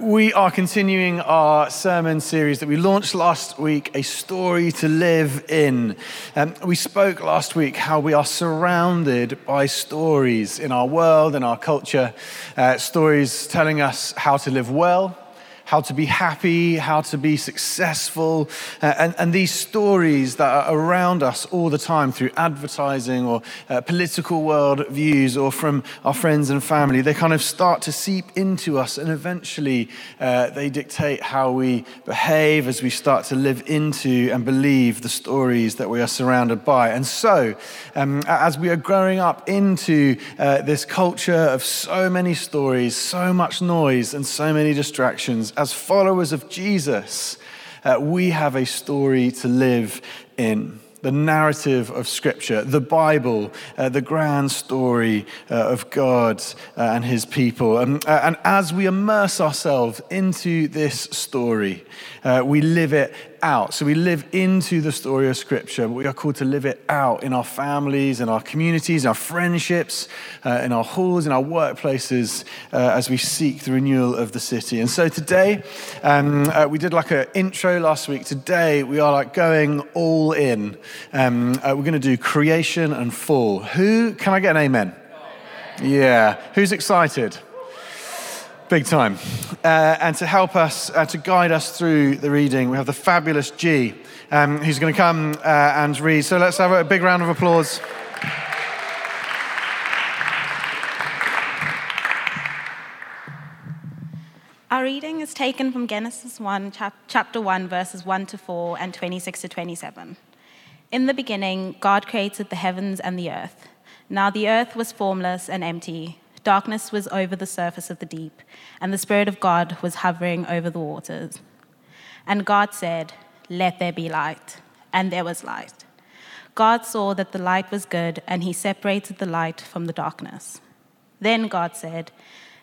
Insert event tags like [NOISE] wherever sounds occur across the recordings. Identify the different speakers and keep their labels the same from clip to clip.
Speaker 1: We are continuing our sermon series that we launched last week, A Story to Live In. Um, we spoke last week how we are surrounded by stories in our world, in our culture, uh, stories telling us how to live well, how to be happy, how to be successful. Uh, and, and these stories that are around us all the time through advertising or uh, political world views or from our friends and family, they kind of start to seep into us and eventually uh, they dictate how we behave as we start to live into and believe the stories that we are surrounded by. And so, um, as we are growing up into uh, this culture of so many stories, so much noise, and so many distractions, as followers of Jesus, uh, we have a story to live in. The narrative of Scripture, the Bible, uh, the grand story uh, of God uh, and His people. Um, uh, and as we immerse ourselves into this story, uh, we live it out. So we live into the story of Scripture. We are called to live it out in our families, in our communities, in our friendships, uh, in our halls, in our workplaces, uh, as we seek the renewal of the city. And so today, um, uh, we did like an intro last week. Today, we are like going all in. Um, uh, we're going to do creation and fall. Who, can I get an amen? amen. Yeah. Who's excited? Big time. Uh, and to help us, uh, to guide us through the reading, we have the fabulous G, um, who's going to come uh, and read. So let's have a big round of applause.
Speaker 2: Our reading is taken from Genesis 1, chap- chapter 1, verses 1 to 4 and 26 to 27. In the beginning, God created the heavens and the earth. Now the earth was formless and empty Darkness was over the surface of the deep, and the Spirit of God was hovering over the waters. And God said, Let there be light. And there was light. God saw that the light was good, and he separated the light from the darkness. Then God said,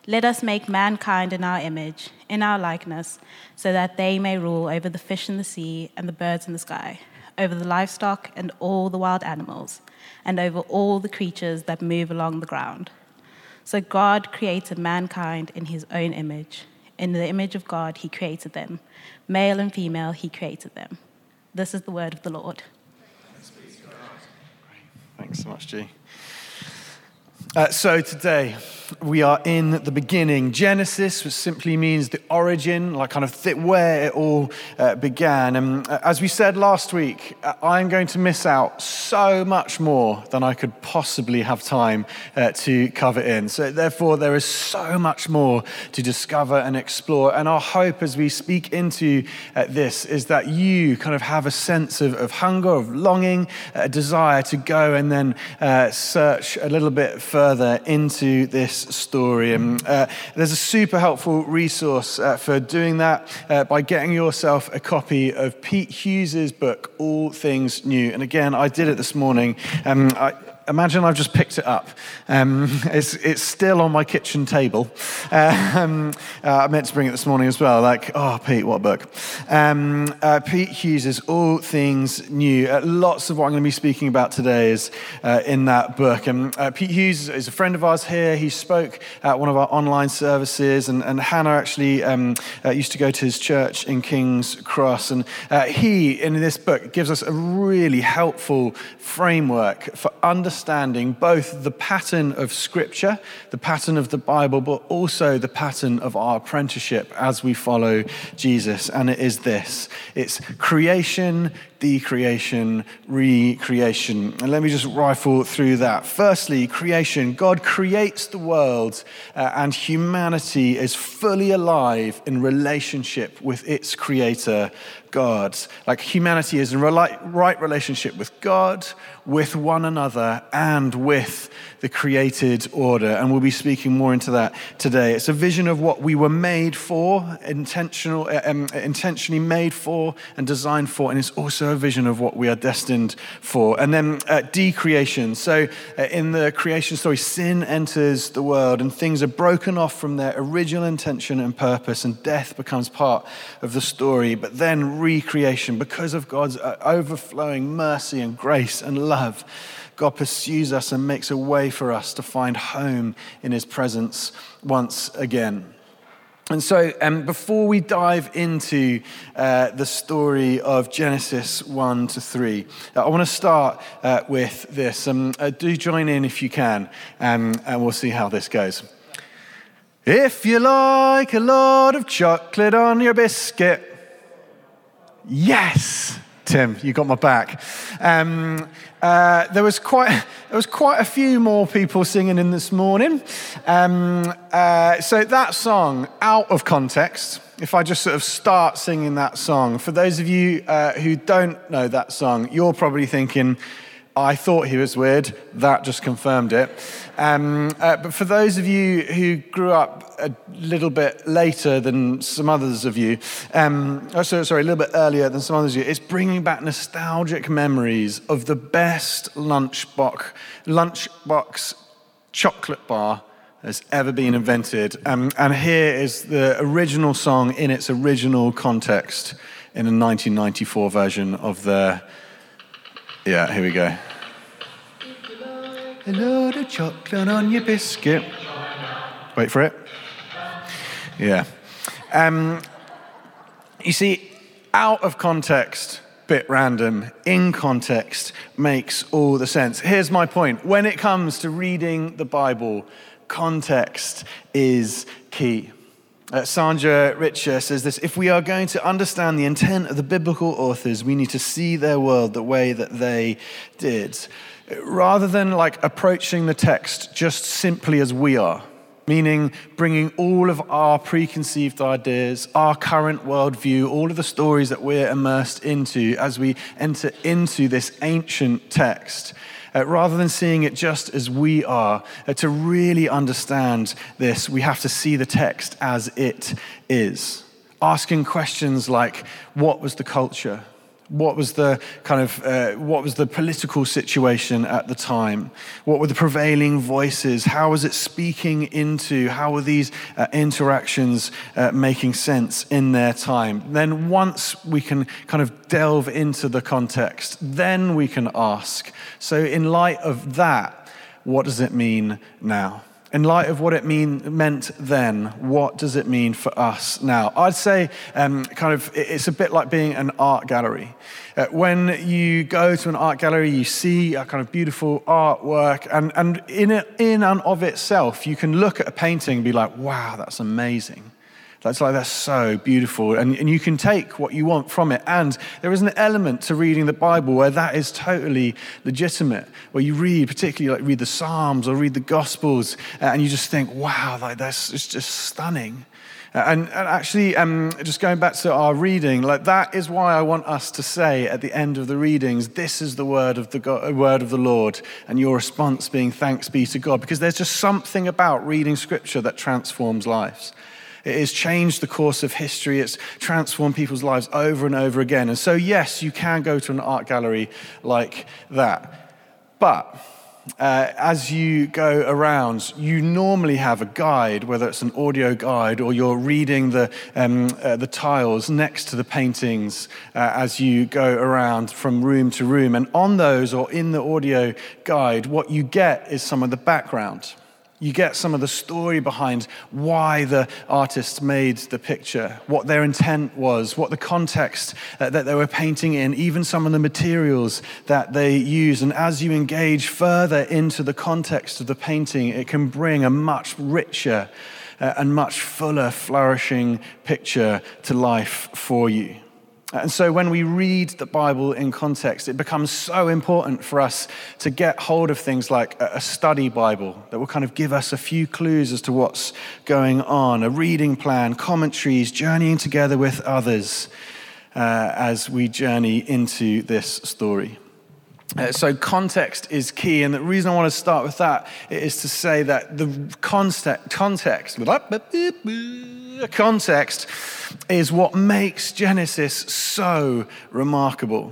Speaker 2: Let us make mankind in our image, in our likeness, so that they may rule over the fish in the sea and the birds in the sky, over the livestock and all the wild animals, and over all the creatures that move along the ground. So God created mankind in his own image. In the image of God, he created them. Male and female, he created them. This is the word of the Lord.
Speaker 1: Thanks so much, G. Uh, so today, we are in the beginning. Genesis, which simply means the origin, like kind of th- where it all uh, began. And uh, as we said last week, uh, I'm going to miss out so much more than I could possibly have time uh, to cover in. So, therefore, there is so much more to discover and explore. And our hope as we speak into uh, this is that you kind of have a sense of, of hunger, of longing, a desire to go and then search a little bit further into this story. And uh, there's a super helpful resource uh, for doing that uh, by getting yourself a copy of Pete Hughes's book, All Things New. And again, I did it this morning. Um, I, imagine I've just picked it up. Um, it's, it's still on my kitchen table. Um, uh, I meant to bring it this morning as well. Like, oh, Pete, what a book? Um, uh, Pete Hughes All Things New. Uh, lots of what I'm going to be speaking about today is uh, in that book. And uh, Pete Hughes is a friend of ours here. He spoke at one of our online services, and, and Hannah actually um, used to go to his church in King's Cross. And he, in this book, gives us a really helpful framework for understanding understanding both the pattern of Scripture, the pattern of the Bible, but also the pattern of our apprenticeship as we follow Jesus. And it is this it's creation, decreation, recreation. And let me just rifle through that. Firstly, creation. God creates the world, uh, and humanity is fully alive in relationship with its creator, God. Like humanity is in right relationship with God, with one another, and with the created order. And we'll be speaking more into that today. It's a vision of what we were made for, intentional, um, intentionally made for, and designed for. And it's also a vision of what we are destined for. And then uh, decreation. So uh, in the creation story, sin enters the world, and things are broken off from their original intention and purpose, and death becomes part of the story. But then recreation because of God's uh, overflowing mercy and grace and love. God pursues us and makes a way for us to find home in his presence once again. And so, um, before we dive into uh, the story of Genesis 1 to 3, uh, I want to start uh, with this. Um, uh, do join in if you can, um, and we'll see how this goes. If you like a lot of chocolate on your biscuit, yes, Tim, you got my back. Um, uh, there was quite there was quite a few more people singing in this morning. Um, uh, so that song, out of context, if I just sort of start singing that song, for those of you uh, who don't know that song, you're probably thinking, I thought he was weird. That just confirmed it. Um, uh, but for those of you who grew up a little bit later than some others of you, um, oh, so, sorry, a little bit earlier than some others of you, it's bringing back nostalgic memories of the best lunchbox, lunchbox chocolate bar has ever been invented. Um, and here is the original song in its original context in a 1994 version of the yeah, here we go. A load of chocolate on your biscuit. Wait for it. Yeah. Um, you see, out of context, bit random, in context makes all the sense. Here's my point. When it comes to reading the Bible, context is key. Uh, Sandra Richter says this If we are going to understand the intent of the biblical authors, we need to see their world the way that they did. Rather than like approaching the text just simply as we are, meaning bringing all of our preconceived ideas, our current worldview, all of the stories that we're immersed into as we enter into this ancient text uh, rather than seeing it just as we are, uh, to really understand this, we have to see the text as it is. Asking questions like, what was the culture? What was the kind of uh, what was the political situation at the time? What were the prevailing voices? How was it speaking into? How were these uh, interactions uh, making sense in their time? Then once we can kind of delve into the context, then we can ask. So in light of that, what does it mean now? In light of what it mean, meant then, what does it mean for us now? I'd say um, kind of it's a bit like being an art gallery. Uh, when you go to an art gallery, you see a kind of beautiful artwork, and, and in, it, in and of itself, you can look at a painting and be like, wow, that's amazing. That's like, that's so beautiful. And, and you can take what you want from it. And there is an element to reading the Bible where that is totally legitimate, where you read, particularly like read the Psalms or read the Gospels, uh, and you just think, wow, like that's it's just stunning. Uh, and, and actually, um, just going back to our reading, like that is why I want us to say at the end of the readings, "This is the word of the God, uh, word of the Lord," and your response being "Thanks be to God," because there's just something about reading Scripture that transforms lives. It has changed the course of history. It's transformed people's lives over and over again. And so, yes, you can go to an art gallery like that. But uh, as you go around, you normally have a guide, whether it's an audio guide or you're reading the, um, uh, the tiles next to the paintings uh, as you go around from room to room. And on those or in the audio guide, what you get is some of the background. You get some of the story behind why the artist made the picture, what their intent was, what the context that, that they were painting in, even some of the materials that they use. And as you engage further into the context of the painting, it can bring a much richer uh, and much fuller, flourishing picture to life for you. And so when we read the Bible in context, it becomes so important for us to get hold of things like a study Bible that will kind of give us a few clues as to what's going on, a reading plan, commentaries, journeying together with others uh, as we journey into this story. Uh, so, context is key. And the reason I want to start with that is to say that the context, context, context is what makes Genesis so remarkable.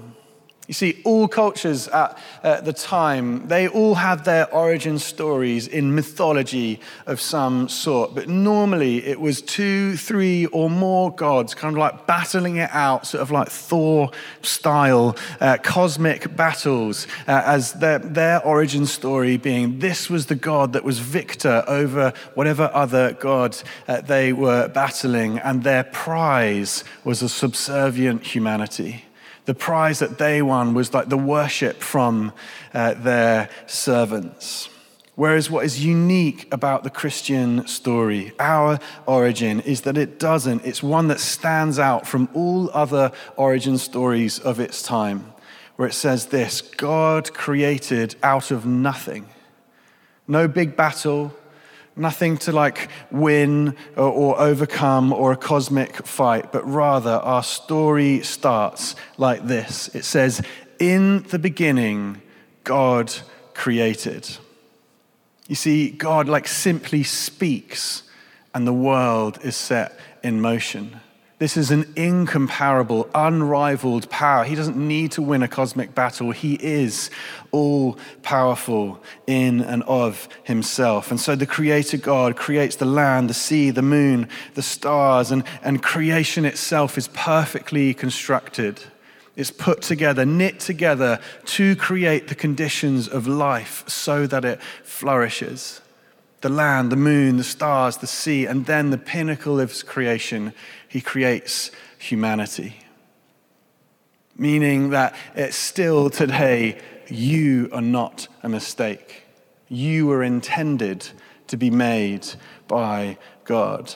Speaker 1: You see, all cultures at, at, the time, they all had their origin stories in mythology of some sort. But normally it was two, three, or more gods kind of like battling it out, sort of like Thor style uh, cosmic battles, uh, as their, their origin story being this was the god that was victor over whatever other god uh, they were battling, and their prize was a subservient humanity the prize that they won was like the worship from uh, their servants. Whereas what is unique about the Christian story, our origin, is that it doesn't. It's one that stands out from all other origin stories of its time, where it says this God created out of nothing. No big battle, Nothing to like win or, or, overcome or a cosmic fight, but rather our story starts like this it says, In the beginning, God created. You see, God like simply speaks and the world is set in motion. This is an incomparable, unrivaled power. He doesn't need to win a cosmic battle. He is all powerful in and of himself. And so the Creator God creates the land, the sea, the moon, the stars, and, and creation itself is perfectly constructed. It's put together, knit together to create the conditions of life so that it flourishes the land, the moon, the stars, the sea, and then the pinnacle of creation, he creates humanity. Meaning that it's still today, you are not a mistake. You were intended to be made by God.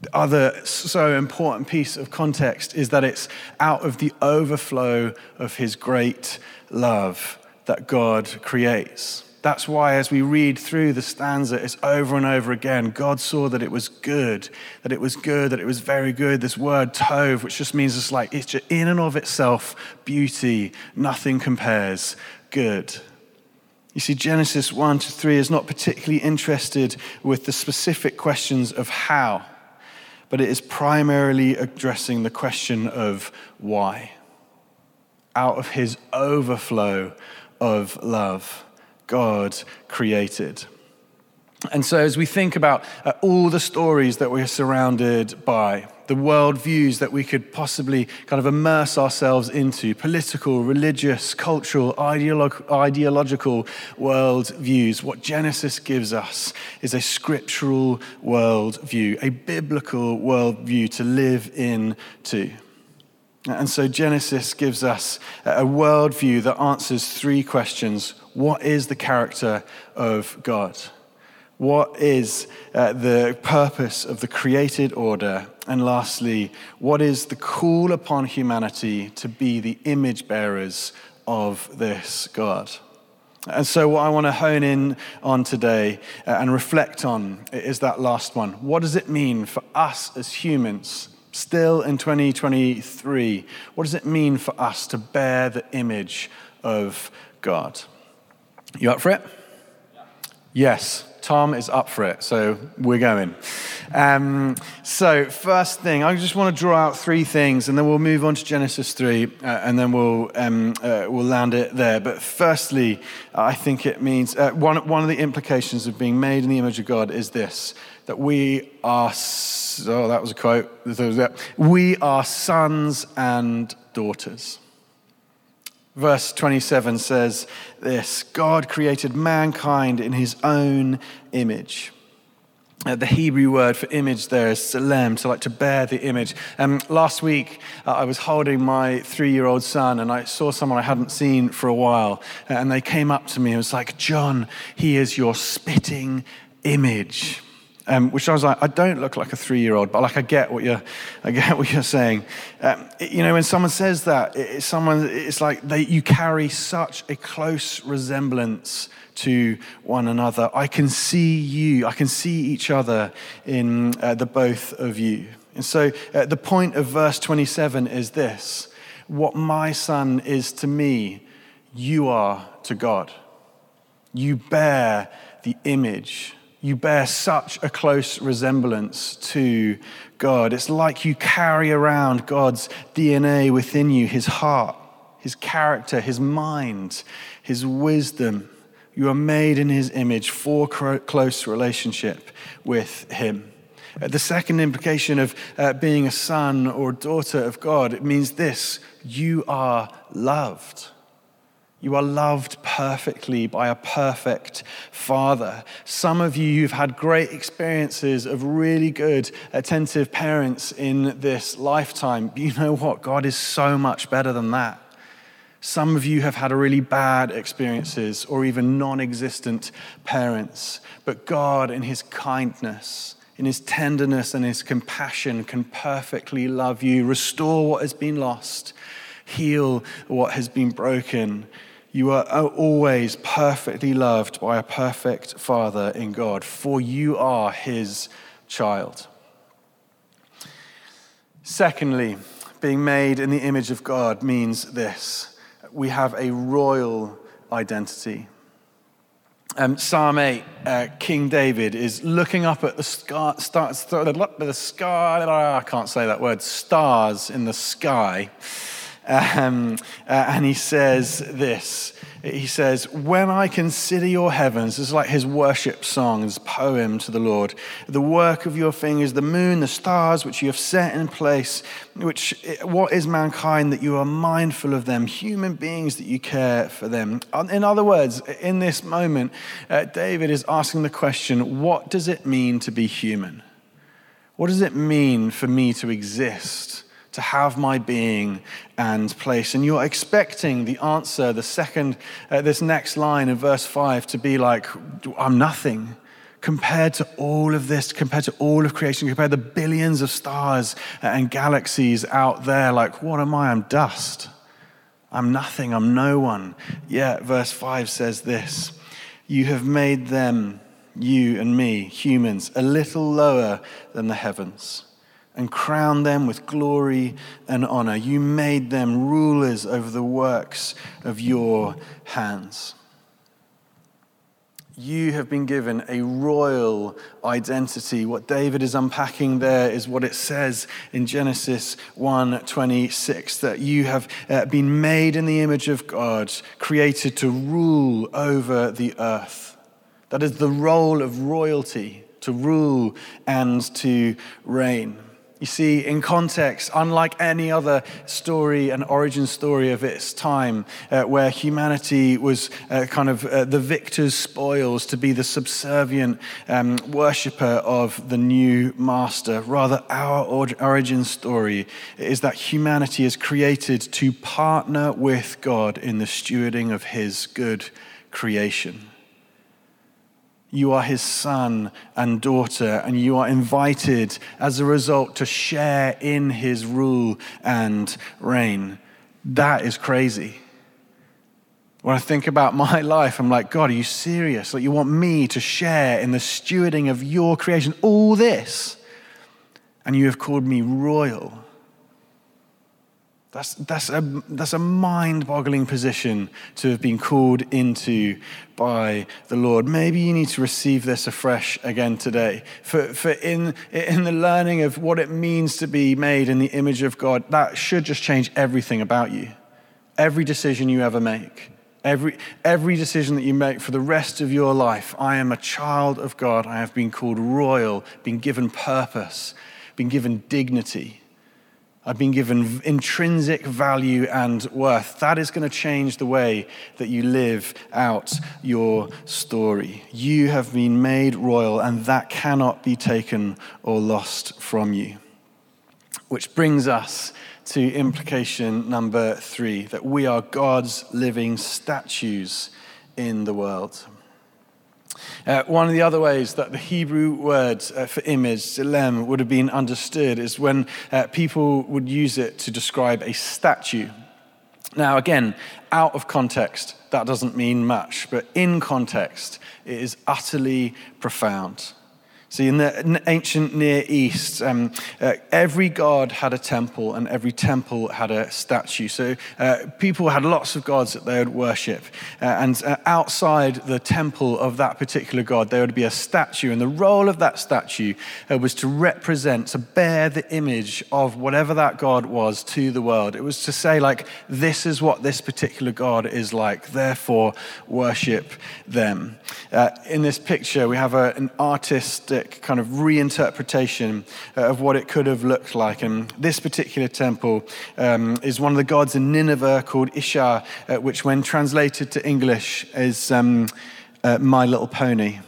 Speaker 1: The other so important piece of context is that it's out of the overflow of his great love that God creates. That's why, as we read through the stanza, it's over and over again. God saw that it was good, that it was good, that it was very good. This word tov, which just means it's like, it's in and of itself beauty, nothing compares, good. You see, Genesis 1 to 3 is not particularly interested with the specific questions of how, but it is primarily addressing the question of why. Out of his overflow of love. God created. And so, as we think about uh, all the stories that we're surrounded by, the worldviews that we could possibly kind of immerse ourselves into political, religious, cultural, ideolog- ideological worldviews what Genesis gives us is a scriptural worldview, a biblical worldview to live into. And so Genesis gives us a worldview that answers three questions What is the character of God? What is uh, the purpose of the created order? And lastly, what is the call upon humanity to be the image bearers of this God? And so, what I want to hone in on today uh, and reflect on is that last one. What does it mean for us as humans still in 2023, what does it mean for us to bear the image of God? You up for it? Yes, Tom is up for it, so we're going. Um, so, first thing, I just want to draw out three things, and then we'll move on to Genesis 3, uh, and then we'll, um, uh, we'll land it there. But firstly, I think it means uh, one, one of the implications of being made in the image of God is this that we are oh, that was a quote. We are sons and daughters. Verse 27 says this God created mankind in his own image. Uh, the Hebrew word for image there is selem, so like to bear the image. Um, last week, uh, I was holding my three year old son, and I saw someone I hadn't seen for a while. And they came up to me and was like, John, he is your spitting image. Um, which I was like, I don't look like a three-year-old, but like I get what you're, I get [LAUGHS] what you're saying. Um, it, you know, when someone says that, it, it's someone, it's like they, you carry such a close resemblance to one another. I can see you, I can see each other in uh, the both of you. And so uh, the point of verse 27 is this: what my son is to me, you are to God. You bear the image you bear such a close resemblance to God. It's like you carry around God's DNA within you, his heart, his character, his mind, his wisdom. You are made in his image for close relationship with him. Uh, the second implication of uh, being a son or daughter of God, it means this you are loved. You are loved perfectly by a perfect father. Some of you have had great experiences of really good, attentive parents in this lifetime. You know what? God is so much better than that. Some of you have had really bad experiences or even non existent parents. But God, in His kindness, in His tenderness and His compassion, can perfectly love you, restore what has been lost, heal what has been broken you are always perfectly loved by a perfect Father in God, for you are His child. Secondly, being made in the image of God means this we have a royal identity. Um, Psalm 8, uh, King David is looking up at the, stars, the sky, I can't say that word, stars in the sky. Um, uh, and he says this He says, When I consider your heavens, this is like his worship song, his poem to the Lord, the work of your fingers, the moon, the stars which you have set in place, which what is mankind that you are mindful of them, human beings that you care for them. In other words, in this moment, uh, David is asking the question, What does it mean to be human? What does it mean for me to exist? To have my being and place. And you're expecting the answer, the second, uh, this next line in verse 5 to be like, I'm nothing compared to all of this, compared to all of creation, compared to the billions of stars and galaxies out there. Like, what am I? I'm dust. I'm nothing. I'm no one. Yet, verse 5 says this You have made them, you and me, humans, a little lower than the heavens and crown them with glory and honor. You made them rulers over the works of your hands. You have been given a royal identity. What David is unpacking there is what it says in Genesis 1:26 that you have uh, been made in the image of God, created to rule over the earth. That is the role of royalty, to rule and to reign. You see, in context, unlike any other story and origin story of its time, uh, where humanity was uh, kind of uh, the victor's spoils to be the subservient um, worshiper of the new master, rather, our origin story is that humanity is created to partner with God in the stewarding of his good creation. You are his son and daughter, and you are invited as a result to share in his rule and reign. That is crazy. When I think about my [LAUGHS] life, I'm like, God, are you serious? Like, you want me to share in the stewarding of your creation, all this? And you have called me royal. That's, that's a, that's a mind boggling position to have been called into by the Lord. Maybe you need to receive this afresh again today. For, for in, in the learning of what it means to be made in the image of God, that should just change everything about you. Every decision you ever make, every, every decision that you make for the rest of your life. I am a child of God. I have been called royal, been given purpose, been given dignity. I've been given intrinsic value and worth. That is going to change the way that you live out your story. You have been made royal, and that cannot be taken or lost from you. Which brings us to implication number three that we are God's living statues in the world. Uh, one of the other ways that the Hebrew word uh, for image, tselem, would have been understood is when uh, people would use it to describe a statue. Now, again, out of context, that doesn't mean much, but in context, it is utterly profound. See, in the ancient Near East, um, uh, every god had a temple and every temple had a statue. So uh, people had lots of gods that they would worship. Uh, and uh, outside the temple of that particular god, there would be a statue. And the role of that statue uh, was to represent, to bear the image of whatever that god was to the world. It was to say, like, this is what this particular god is like, therefore worship them. Uh, in this picture, we have a, an kind of reinterpretation uh, of what it could have looked like. And this particular temple um, is one of the gods in Nineveh called Ishtar, uh, which, when translated to English, is um, uh, My Little Pony,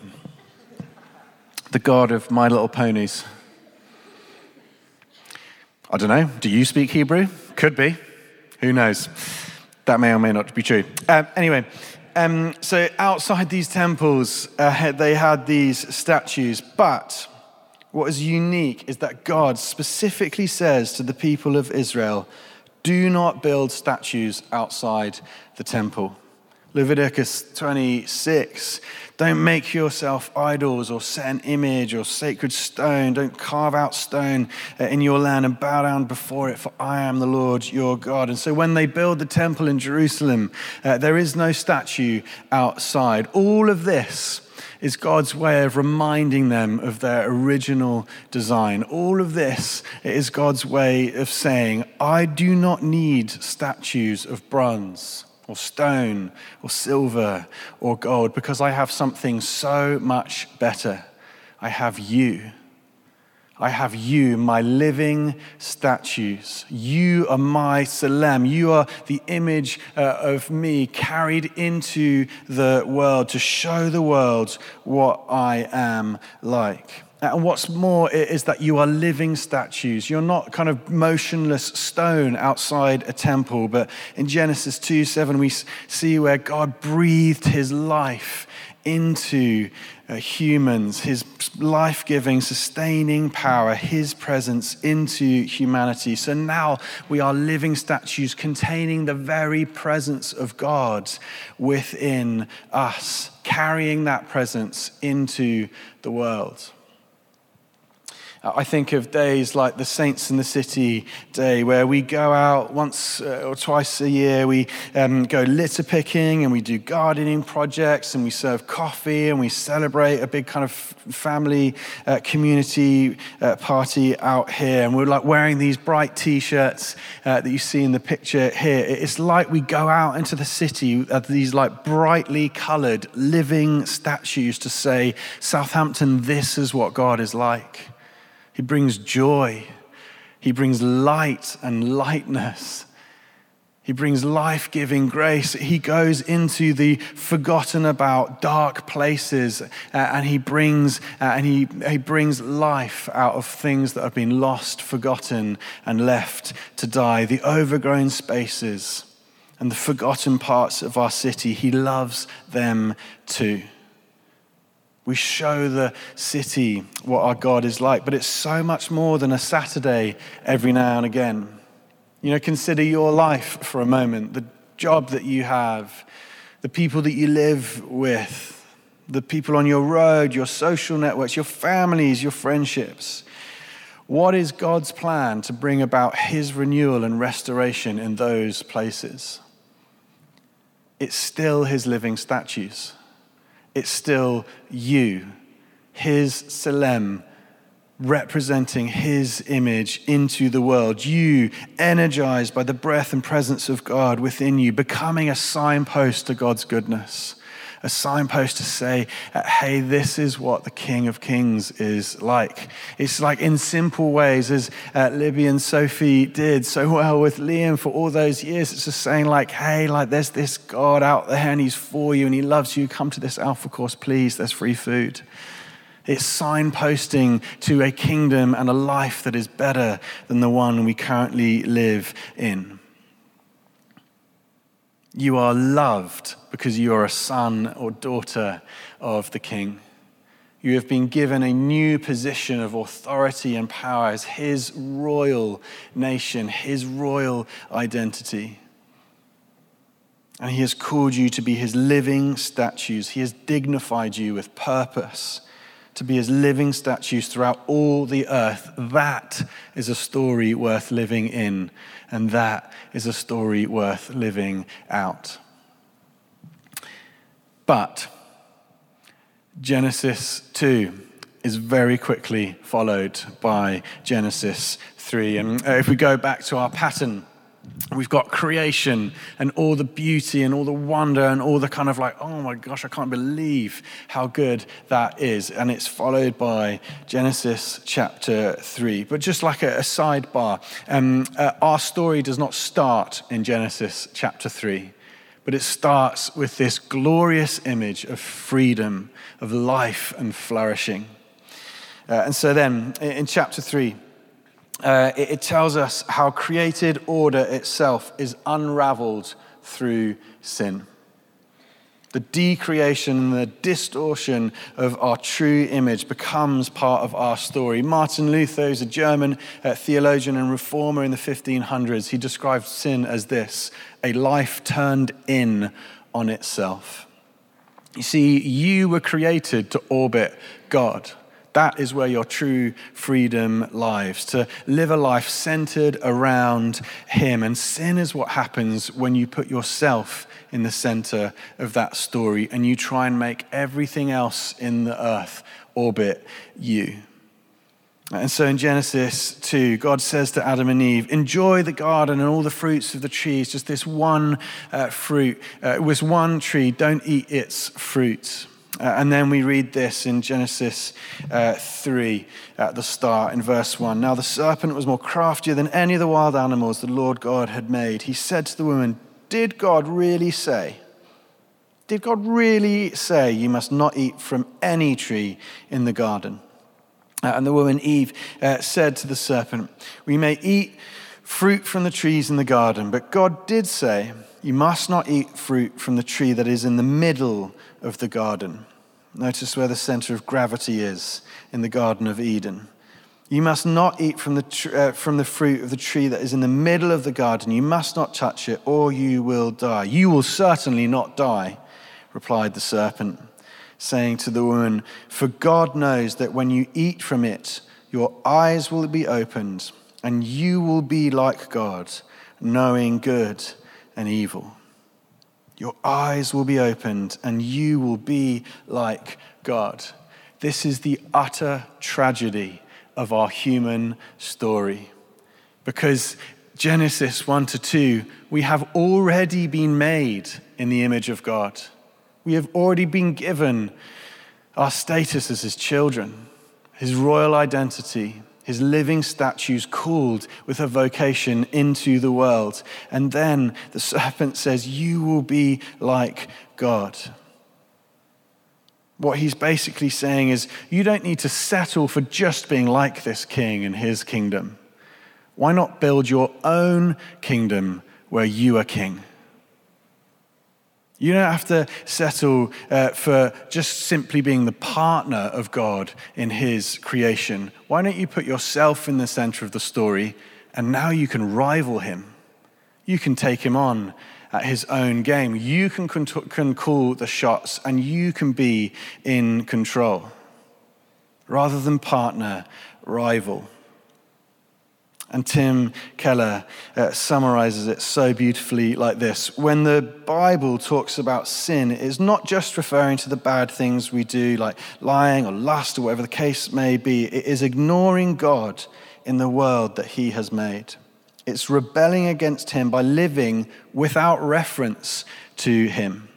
Speaker 1: the god of My Little Ponies. I don't know. Do you speak Hebrew? Could be. Who knows? That may or may not be true. Um, anyway, um, so outside these temples, uh, they had these statues. But what is unique is that God specifically says to the people of Israel, do not build statues outside the temple. Leviticus 26. Don't make yourself idols or set an image or sacred stone. Don't carve out stone uh, in your land and bow down before it, for I am the Lord your God. And so when they build the temple in Jerusalem, uh, there is no statue outside. All of this is God's way of reminding them of their original design. All of this is God's way of saying, I do not need statues of bronze or stone or silver or gold because I have something so much better. I have you. I have you, my living statues. You are my tselem. You are the image uh, of me carried into the world to show the world what I am like. And what's more is that you are living statues. You're not kind of motionless stone outside a temple, but in Genesis 2 7, we see where God breathed his life into uh, humans, his life giving, sustaining power, his presence into humanity. So now we are living statues containing the very presence of God within us, carrying that presence into the world. I think of days like the Saints in the City Day, where we go out once uh, or twice a year. We um, go litter picking and we do gardening projects and we serve coffee and we celebrate a big kind of family uh, community uh, party out here. And we're like wearing these bright t shirts uh, that you see in the picture here. It's like we go out into the city of these like brightly colored living statues to say, Southampton, this is what God is like. He brings joy. He brings light and lightness. He brings life giving grace. He goes into the forgotten about dark places uh, and he brings, uh, and he, he brings life out of things that have been lost, forgotten, and left to die. The overgrown spaces and the forgotten parts of our city, he loves them too. We show the city what our God is like, but it's so much more than a Saturday every now and again. You know, consider your life for a moment, the job that you have, the people that you live with, the people on your road, your social networks, your families, your friendships. What is God's plan to bring about his renewal and restoration in those places? It's still his living statues it's still you, his tselem, representing his image into the world. You, energized by the breath and presence of God within you, becoming a signpost to God's goodness a signpost to say, uh, hey, this is what the King of Kings is like. It's like in simple ways, as uh, Libby and Sophie did so well with Liam for all those years. It's just saying, like, hey, like, there's this God out there and he's for you and he loves you. Come to this Alpha course, please. There's free food. It's signposting to a kingdom and a life that is better than the one we currently live in. You are loved because you are a son or daughter of the King. You have been given a new position of authority and power as his royal nation, his royal identity. And he has called you to be his living statues. He has dignified you with purpose to be as living statues throughout all the earth. That is a story worth living in, and that is a story worth living out. But Genesis 2 is very quickly followed by Genesis 3. And if we go back to our pattern, We've got creation and all the beauty and all the wonder and all the kind of like, oh my gosh, I can't believe how good that is. And it's followed by Genesis chapter 3. But just like a, a sidebar, um, uh, our story does not start in Genesis chapter 3, but it starts with this glorious image of freedom, of life and flourishing. Uh, and so then in chapter 3, uh, it, it tells us how created order itself is unraveled through sin. The decreation the distortion of our true image becomes part of our story. Martin Luther is a German uh, theologian and reformer in the 1500s. He described sin as this a life turned in on itself. You see, you were created to orbit God. That is where your true freedom lies, to live a life centered around Him. And sin is what happens when you put yourself in the center of that story and you try and make everything else in the earth orbit you. And so in Genesis 2, God says to Adam and Eve, Enjoy the garden and all the fruits of the trees, just this one uh, fruit. Uh, it was one tree, don't eat its fruit. Uh, and then we read this in Genesis uh, 3 at the start in verse 1. Now the serpent was more craftier than any of the wild animals the Lord God had made. He said to the woman, Did God really say? Did God really say you must not eat from any tree in the garden? Uh, and the woman Eve uh, said to the serpent, We may eat fruit from the trees in the garden, but God did say, You must not eat fruit from the tree that is in the middle of the garden. Notice where the center of gravity is in the Garden of Eden. You must not eat from the, tr- uh, from the fruit of the tree that is in the middle of the garden. You must not touch it, or you will die. You will certainly not die, replied the serpent, saying to the woman, For God knows that when you eat from it, your eyes will be opened, and you will be like God, knowing good and evil. Your eyes will be opened and you will be like God. This is the utter tragedy of our human story. Because Genesis 1 to 2, we have already been made in the image of God. We have already been given our status as his children, his royal identity, his living statues called with a vocation into the world. And then the serpent says, You will be like God. What he's basically saying is, You don't need to settle for just being like this king and his kingdom. Why not build your own kingdom where you are king? You don't have to settle uh, for just simply being the partner of God in His creation. Why don't you put yourself in the center of the story and now you can rival Him? You can take Him on at His own game. You can, can call the shots and you can be in control. Rather than partner, rival. And Tim Keller uh, summarizes it so beautifully like this When the Bible talks about sin, it is not just referring to the bad things we do, like lying or lust or whatever the case may be, it is ignoring God in the world that He has made. It's rebelling against Him by living without reference to Him.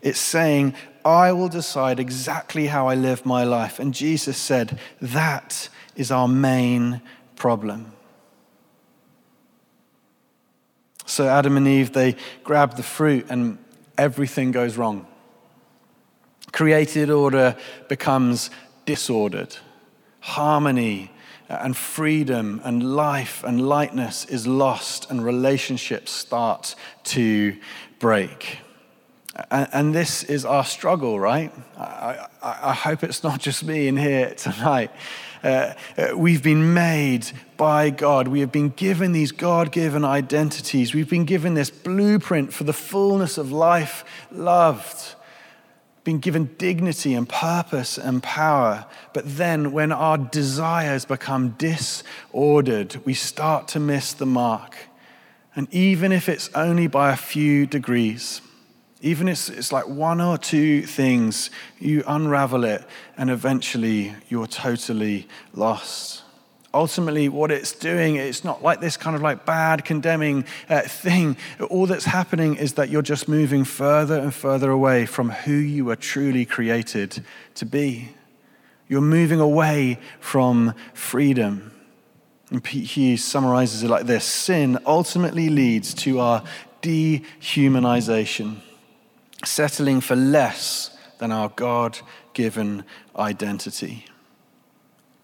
Speaker 1: It's saying, I will decide exactly how I live my life. And Jesus said, that is our main problem. So Adam and Eve, they grab the fruit and everything goes wrong. Created order becomes disordered. Harmony and freedom and life and lightness is lost, and relationships start to break. And, this is our struggle, right? I, hope it's not just me in here tonight. Uh, uh, we've been made by God. We have been given these God given identities. We've been given this blueprint for the fullness of life loved. been given dignity and purpose and power. But then, when our desires become disordered, we start to miss the mark. And even if it's only by a few degrees, even if it's like one or two things, you unravel it and eventually you're totally lost. Ultimately what it's doing it's not like this kind of like bad condemning uh, thing. All that's happening is that you're just moving further and further away from who you were truly created to be. You're moving away from freedom. And pete hughes summarizes it like this. Sin ultimately leads to our dehumanization settling for less than our god-given identity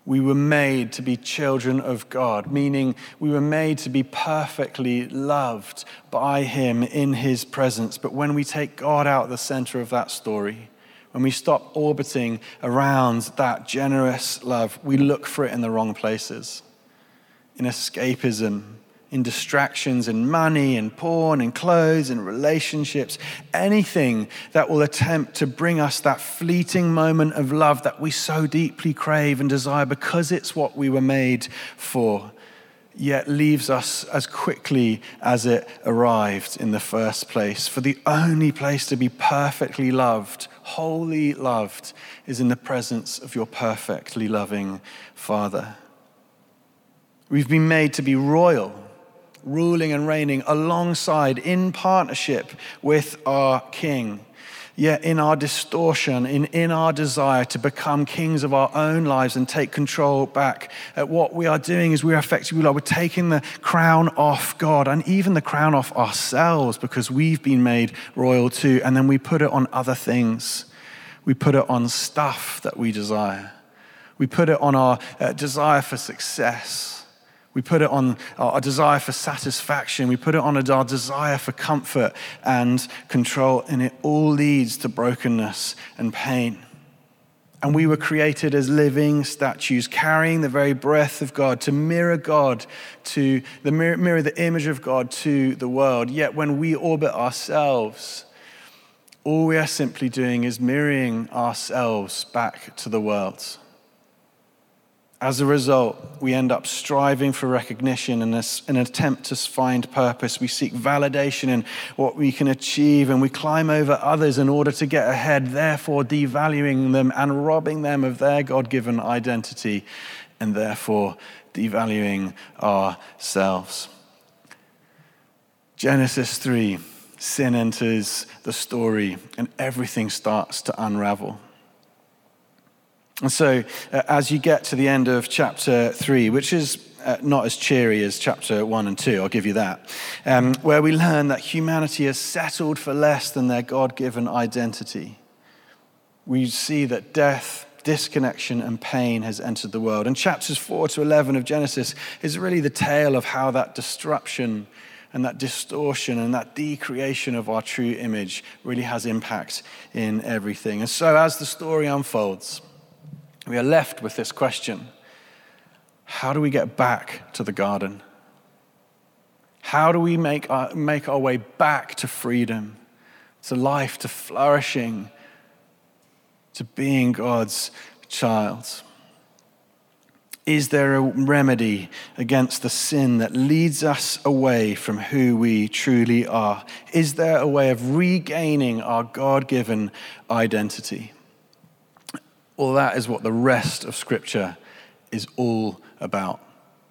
Speaker 1: we were made to be children of God, meaning we were made to be perfectly loved by Him in His presence. But when we take God out of the center of that story, when we stop orbiting around that generous love, we look for it in the wrong places in escapism, in distractions, in money, in porn, in clothes, in relationships, anything that will attempt to bring us that fleeting moment of love that we so deeply crave and desire because it's what we were made for, yet leaves us as quickly as it arrived in the first place. For the only place to be perfectly loved, wholly loved, is in the presence of your perfectly loving Father. We've been made to be royal ruling and reigning alongside, in partnership with our King. Yet, in our distortion, in, in our desire to become kings of our own lives and take control back, at what we are doing is we're effectively like we're taking the crown off God and even the crown off ourselves because we've been made royal too. And then we put it on other things. We put it on stuff that we desire. We put it on our uh, desire for success we put it on our desire for satisfaction. We put it on our desire for comfort and control, and it all leads to brokenness and pain. And we were created as living statues, carrying the very breath of God to mirror God, to the mirror, mirror the image of God to the world. Yet when we orbit ourselves, all we are simply doing is mirroring ourselves back to the world. As a result, we end up striving for recognition in an attempt to find purpose. We seek validation in what we can achieve, and we climb over others in order to get ahead, therefore devaluing them and robbing them of their God given identity, and therefore devaluing ourselves. Genesis 3 sin enters the story, and everything starts to unravel. And so, uh, as you get to the end of chapter three, which is uh, not as cheery as chapter one and two, I'll give you that, um, where we learn that humanity has settled for less than their God given identity. We see that death, disconnection, and pain has entered the world. And chapters four to 11 of Genesis is really the tale of how that disruption and that distortion and that decreation of our true image really has impact in everything. And so, as the story unfolds, we are left with this question How do we get back to the garden? How do we make our, make our way back to freedom, to life, to flourishing, to being God's child? Is there a remedy against the sin that leads us away from who we truly are? Is there a way of regaining our God given identity? Well, that is what the rest of Scripture is all about.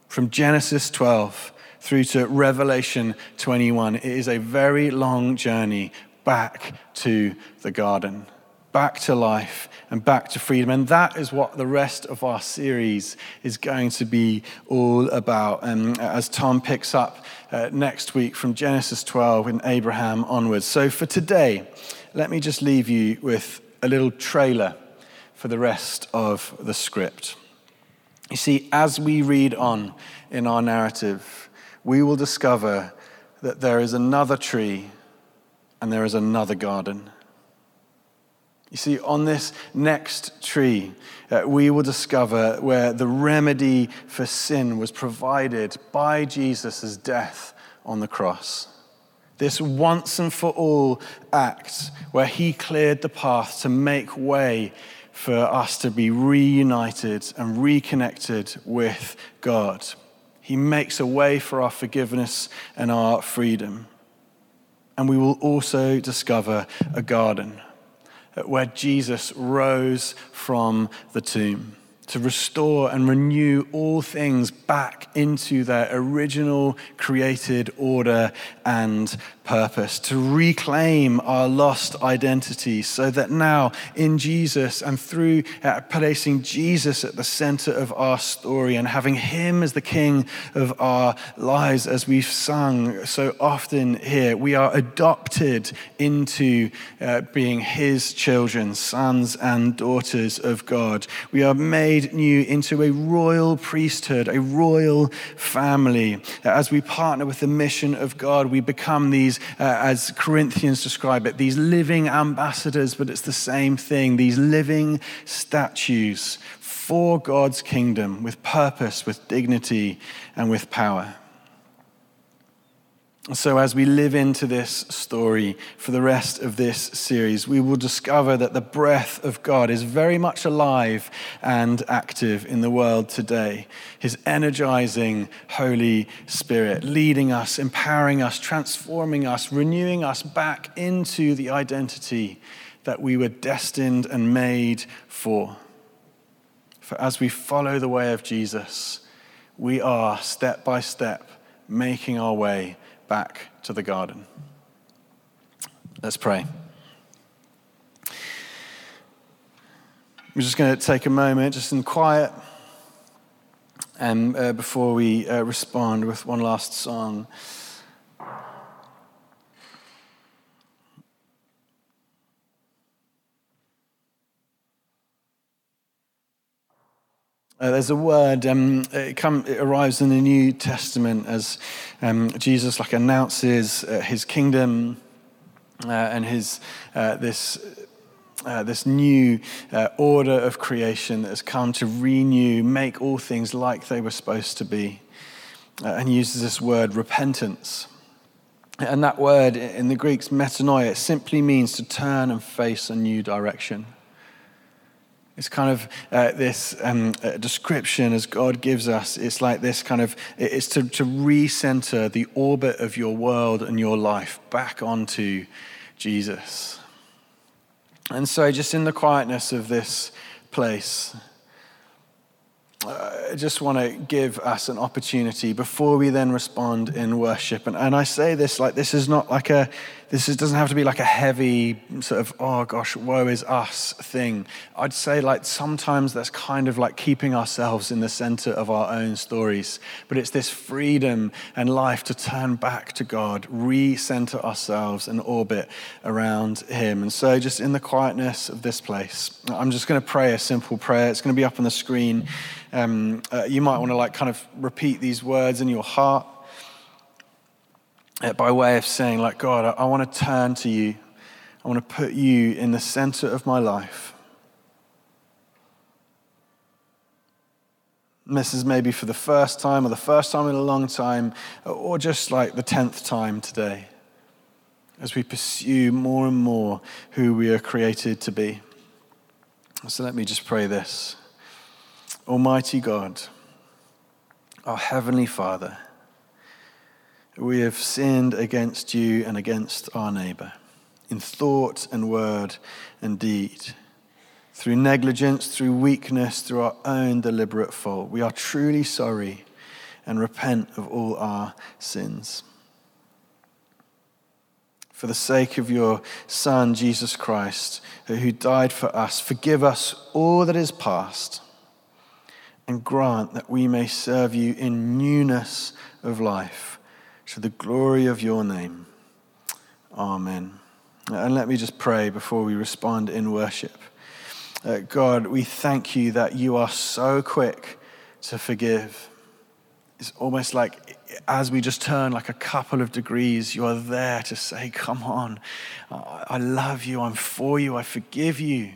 Speaker 1: From Genesis 12 through to Revelation 21, it is a very long journey back to the garden, back to life, and back to freedom. And that is what the rest of our series is going to be all about. And as Tom picks up uh, next week from Genesis 12 in Abraham onwards. So for today, let me just leave you with a little trailer for the rest of the script. You see, as we read on in our narrative, we will discover that there is another tree and there is another garden. You see, on this next tree, uh, we will discover where the remedy for sin was provided by Jesus' death on the cross. This once and for all act where he cleared the path to make way for us to be reunited and reconnected with God. He makes a way for our forgiveness and our freedom. And we will also discover a garden where Jesus rose from the tomb to restore and renew all things back into their original created order and purpose, to reclaim our lost identity, so that now in Jesus and through uh, placing Jesus at the center of our story and having Him as the King of our lives, as we've sung so often here, we are adopted into uh, being His children, sons and daughters of God. We are made new into a royal priesthood, a royal family. As we partner with the mission of God, we become these, uh, as Corinthians describe it, these living ambassadors, but it's the same thing, these living statues for God's kingdom with purpose, with dignity, and with power. So, as we live into this story for the rest of this series, we will discover that the breath of God is very much alive and active in the world today. His energizing Holy Spirit, leading us, empowering us, transforming us, renewing us back into the identity that we were destined and made for. For as we follow the way of Jesus, we are step by step making our way back to the garden. Let's pray. We're just going to take a moment, just in quiet, and uh, before we uh, respond with one last song. Uh, there's a word, um, it, come, it, arrives in the New Testament as um, Jesus like announces uh, his kingdom uh, and his, uh, this, uh, this new uh, order of creation that has come to renew, make all things like they were supposed to be, and uses this word repentance. And that word in the Greek's metanoia simply means to turn and face a new direction. It's kind of uh, this um, uh, description as God gives us. It's like this kind of, it's to, to recenter the orbit of your world and your life back onto Jesus. And so, just in the quietness of this place, uh, I just want to give us an opportunity before we then respond in worship. And, and I say this like this is not like a, this is, doesn't have to be like a heavy sort of, oh gosh, woe is us thing. I'd say like sometimes that's kind of like keeping ourselves in the center of our own stories. But it's this freedom and life to turn back to God, re-center ourselves and orbit around Him. And so just in the quietness of this place, I'm just going to pray a simple prayer. It's going to be up on the screen. Um, uh, you might want to like kind of repeat these words in your heart Uh, by way of saying, like, God, I, I want to turn to you. I want to put you in the center of my life. This is maybe for the first time or the first time in a long time, or just like the tenth time today, as we pursue more and more who we are created to be. So let me just pray this. Almighty God, our Heavenly Father, we have sinned against you and against our neighbor in thought and word and deed. Through negligence, through weakness, through our own deliberate fault. We are truly sorry and repent of all our sins. For the sake of your Son, Jesus Christ, who died for us, forgive us all that is past and grant that we may serve you in newness of life to the glory of your name. Amen. And let me just pray before we respond in worship. Uh, God, we thank you that you are so quick to forgive. It's almost like as we just turn like a couple of degrees, you are there to say, Come on, I love you, I'm for you, I forgive you.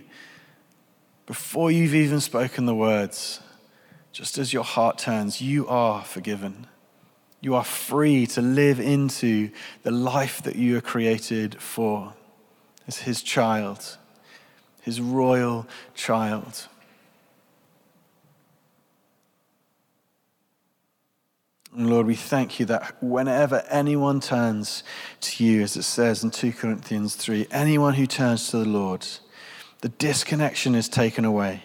Speaker 1: Before you've even spoken the words, just as your heart turns, you are forgiven. You are free to live into the life that you are created for as his child, his royal child. And Lord, we thank you that whenever anyone turns to you, as it says in 2 Corinthians 3, anyone who turns to the Lord, the disconnection is taken away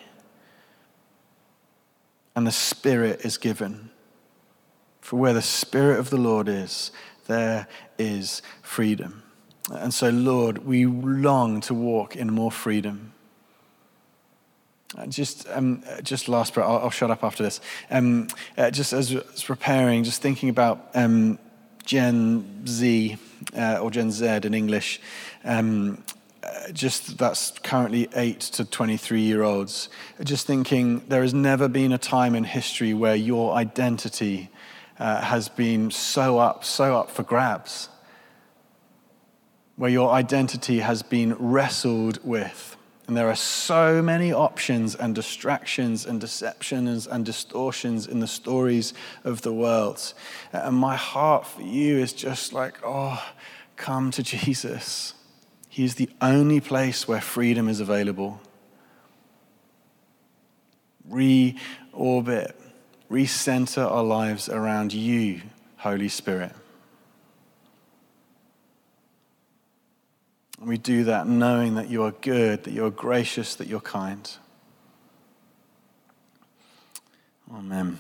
Speaker 1: and the Spirit is given. For where the Spirit of the Lord is, there is freedom. And so, Lord, we long to walk in more freedom. Just, um, just last, but I'll, I'll, shut up after this. Um, uh, just as, as preparing, just thinking about um, Gen Z uh, or Gen Z in English, um, uh, just that's currently 8 to 23 year olds, just thinking there has never been a time in history where your identity uh, has been so up, so up for grabs, where your identity has been wrestled with and there are so many options and distractions and deceptions and distortions in the stories of the world. And my heart for you is just like, oh, come to Jesus. He is the only place where freedom is available. Reorbit, recenter our lives around you, Holy Spirit. And we do that knowing that you are good, that you are gracious, that you're kind. Amen.